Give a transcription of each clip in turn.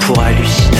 pour hallucination.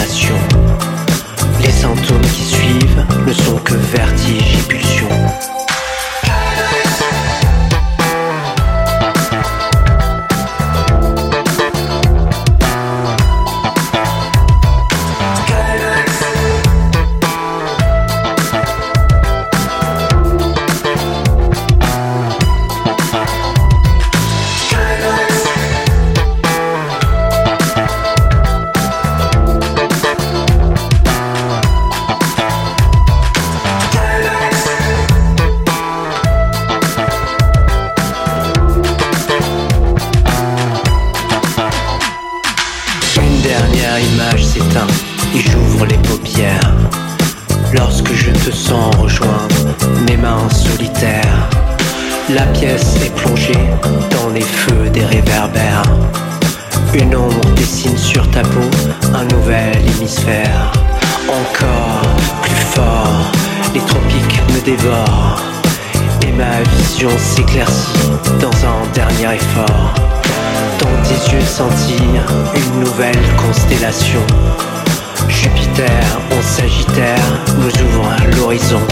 La pièce est plongée dans les feux des réverbères. Une ombre dessine sur ta peau un nouvel hémisphère. Encore plus fort, les tropiques me dévorent. Et ma vision s'éclaircit dans un dernier effort. Dans tes yeux sentir une nouvelle constellation. Jupiter en Sagittaire nous ouvre l'horizon.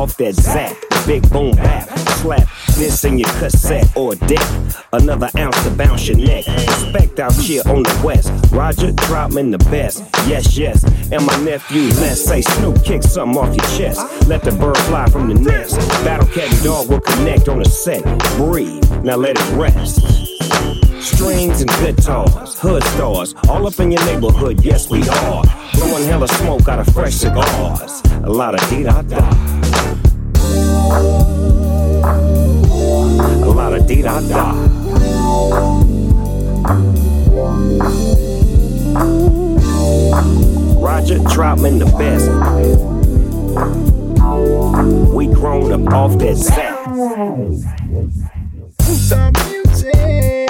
off that Zapp. Big boom bap, slap this in your cassette or deck. Another ounce to bounce your neck. Respect out here on the west. Roger Troutman the best. Yes, yes. And my nephew, let's say Snoop, kick something off your chest. Let the bird fly from the nest. Battlecat and dog will connect on the set. Breathe, now let it rest. Strings and guitars, hood stars, all up in your neighborhood, yes we are. Blowing hella smoke out of fresh cigars, a lot of dee-da-da. A lot of dee-da-da. Roger Troutman the best. We grown up off that set say.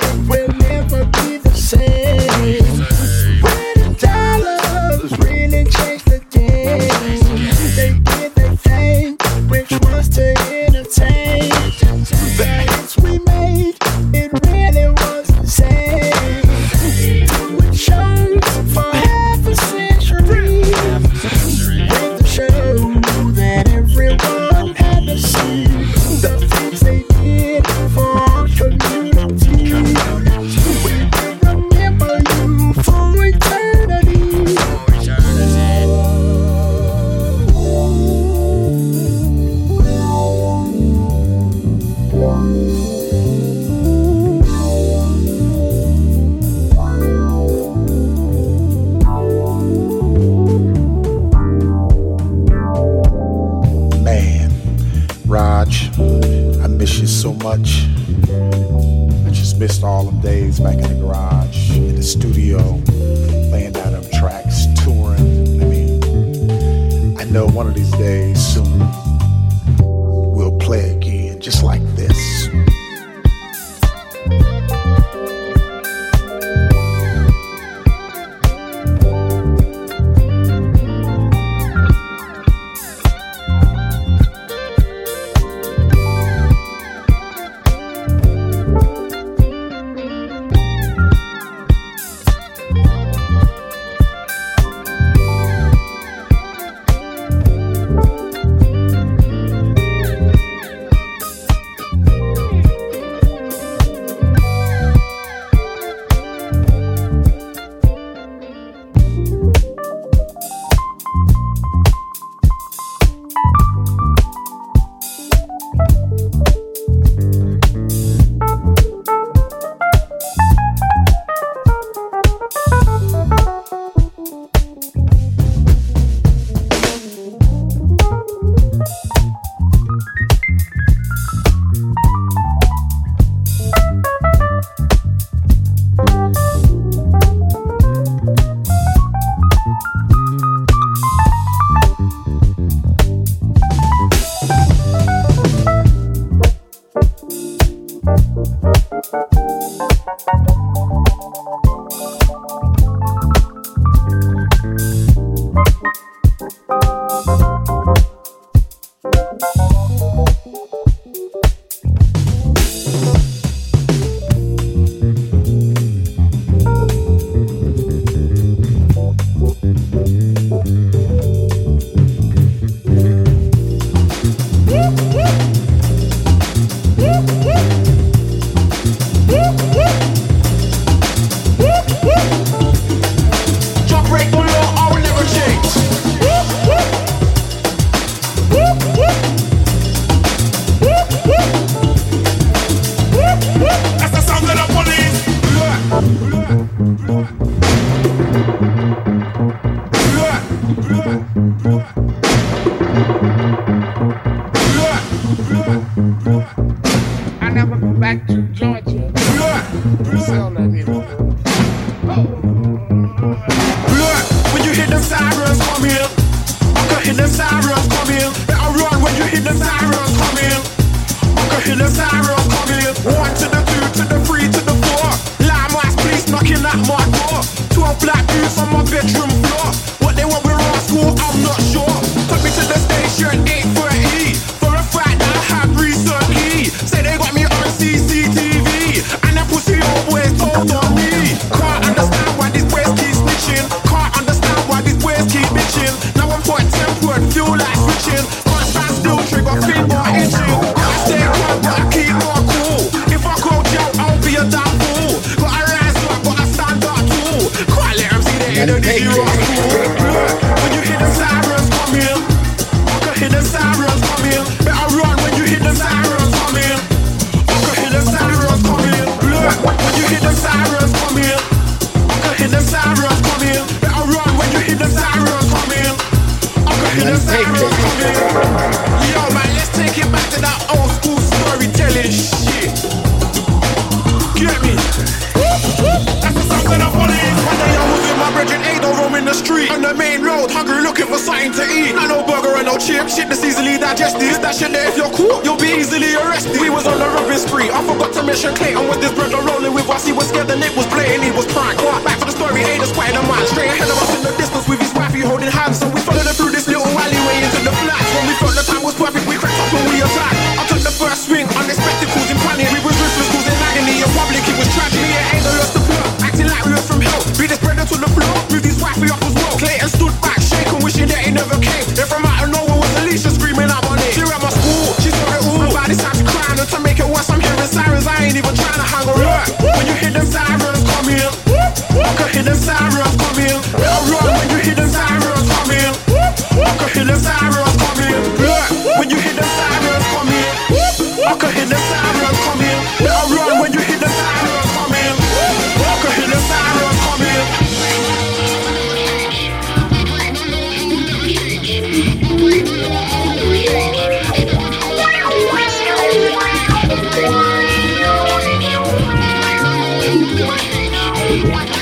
Anything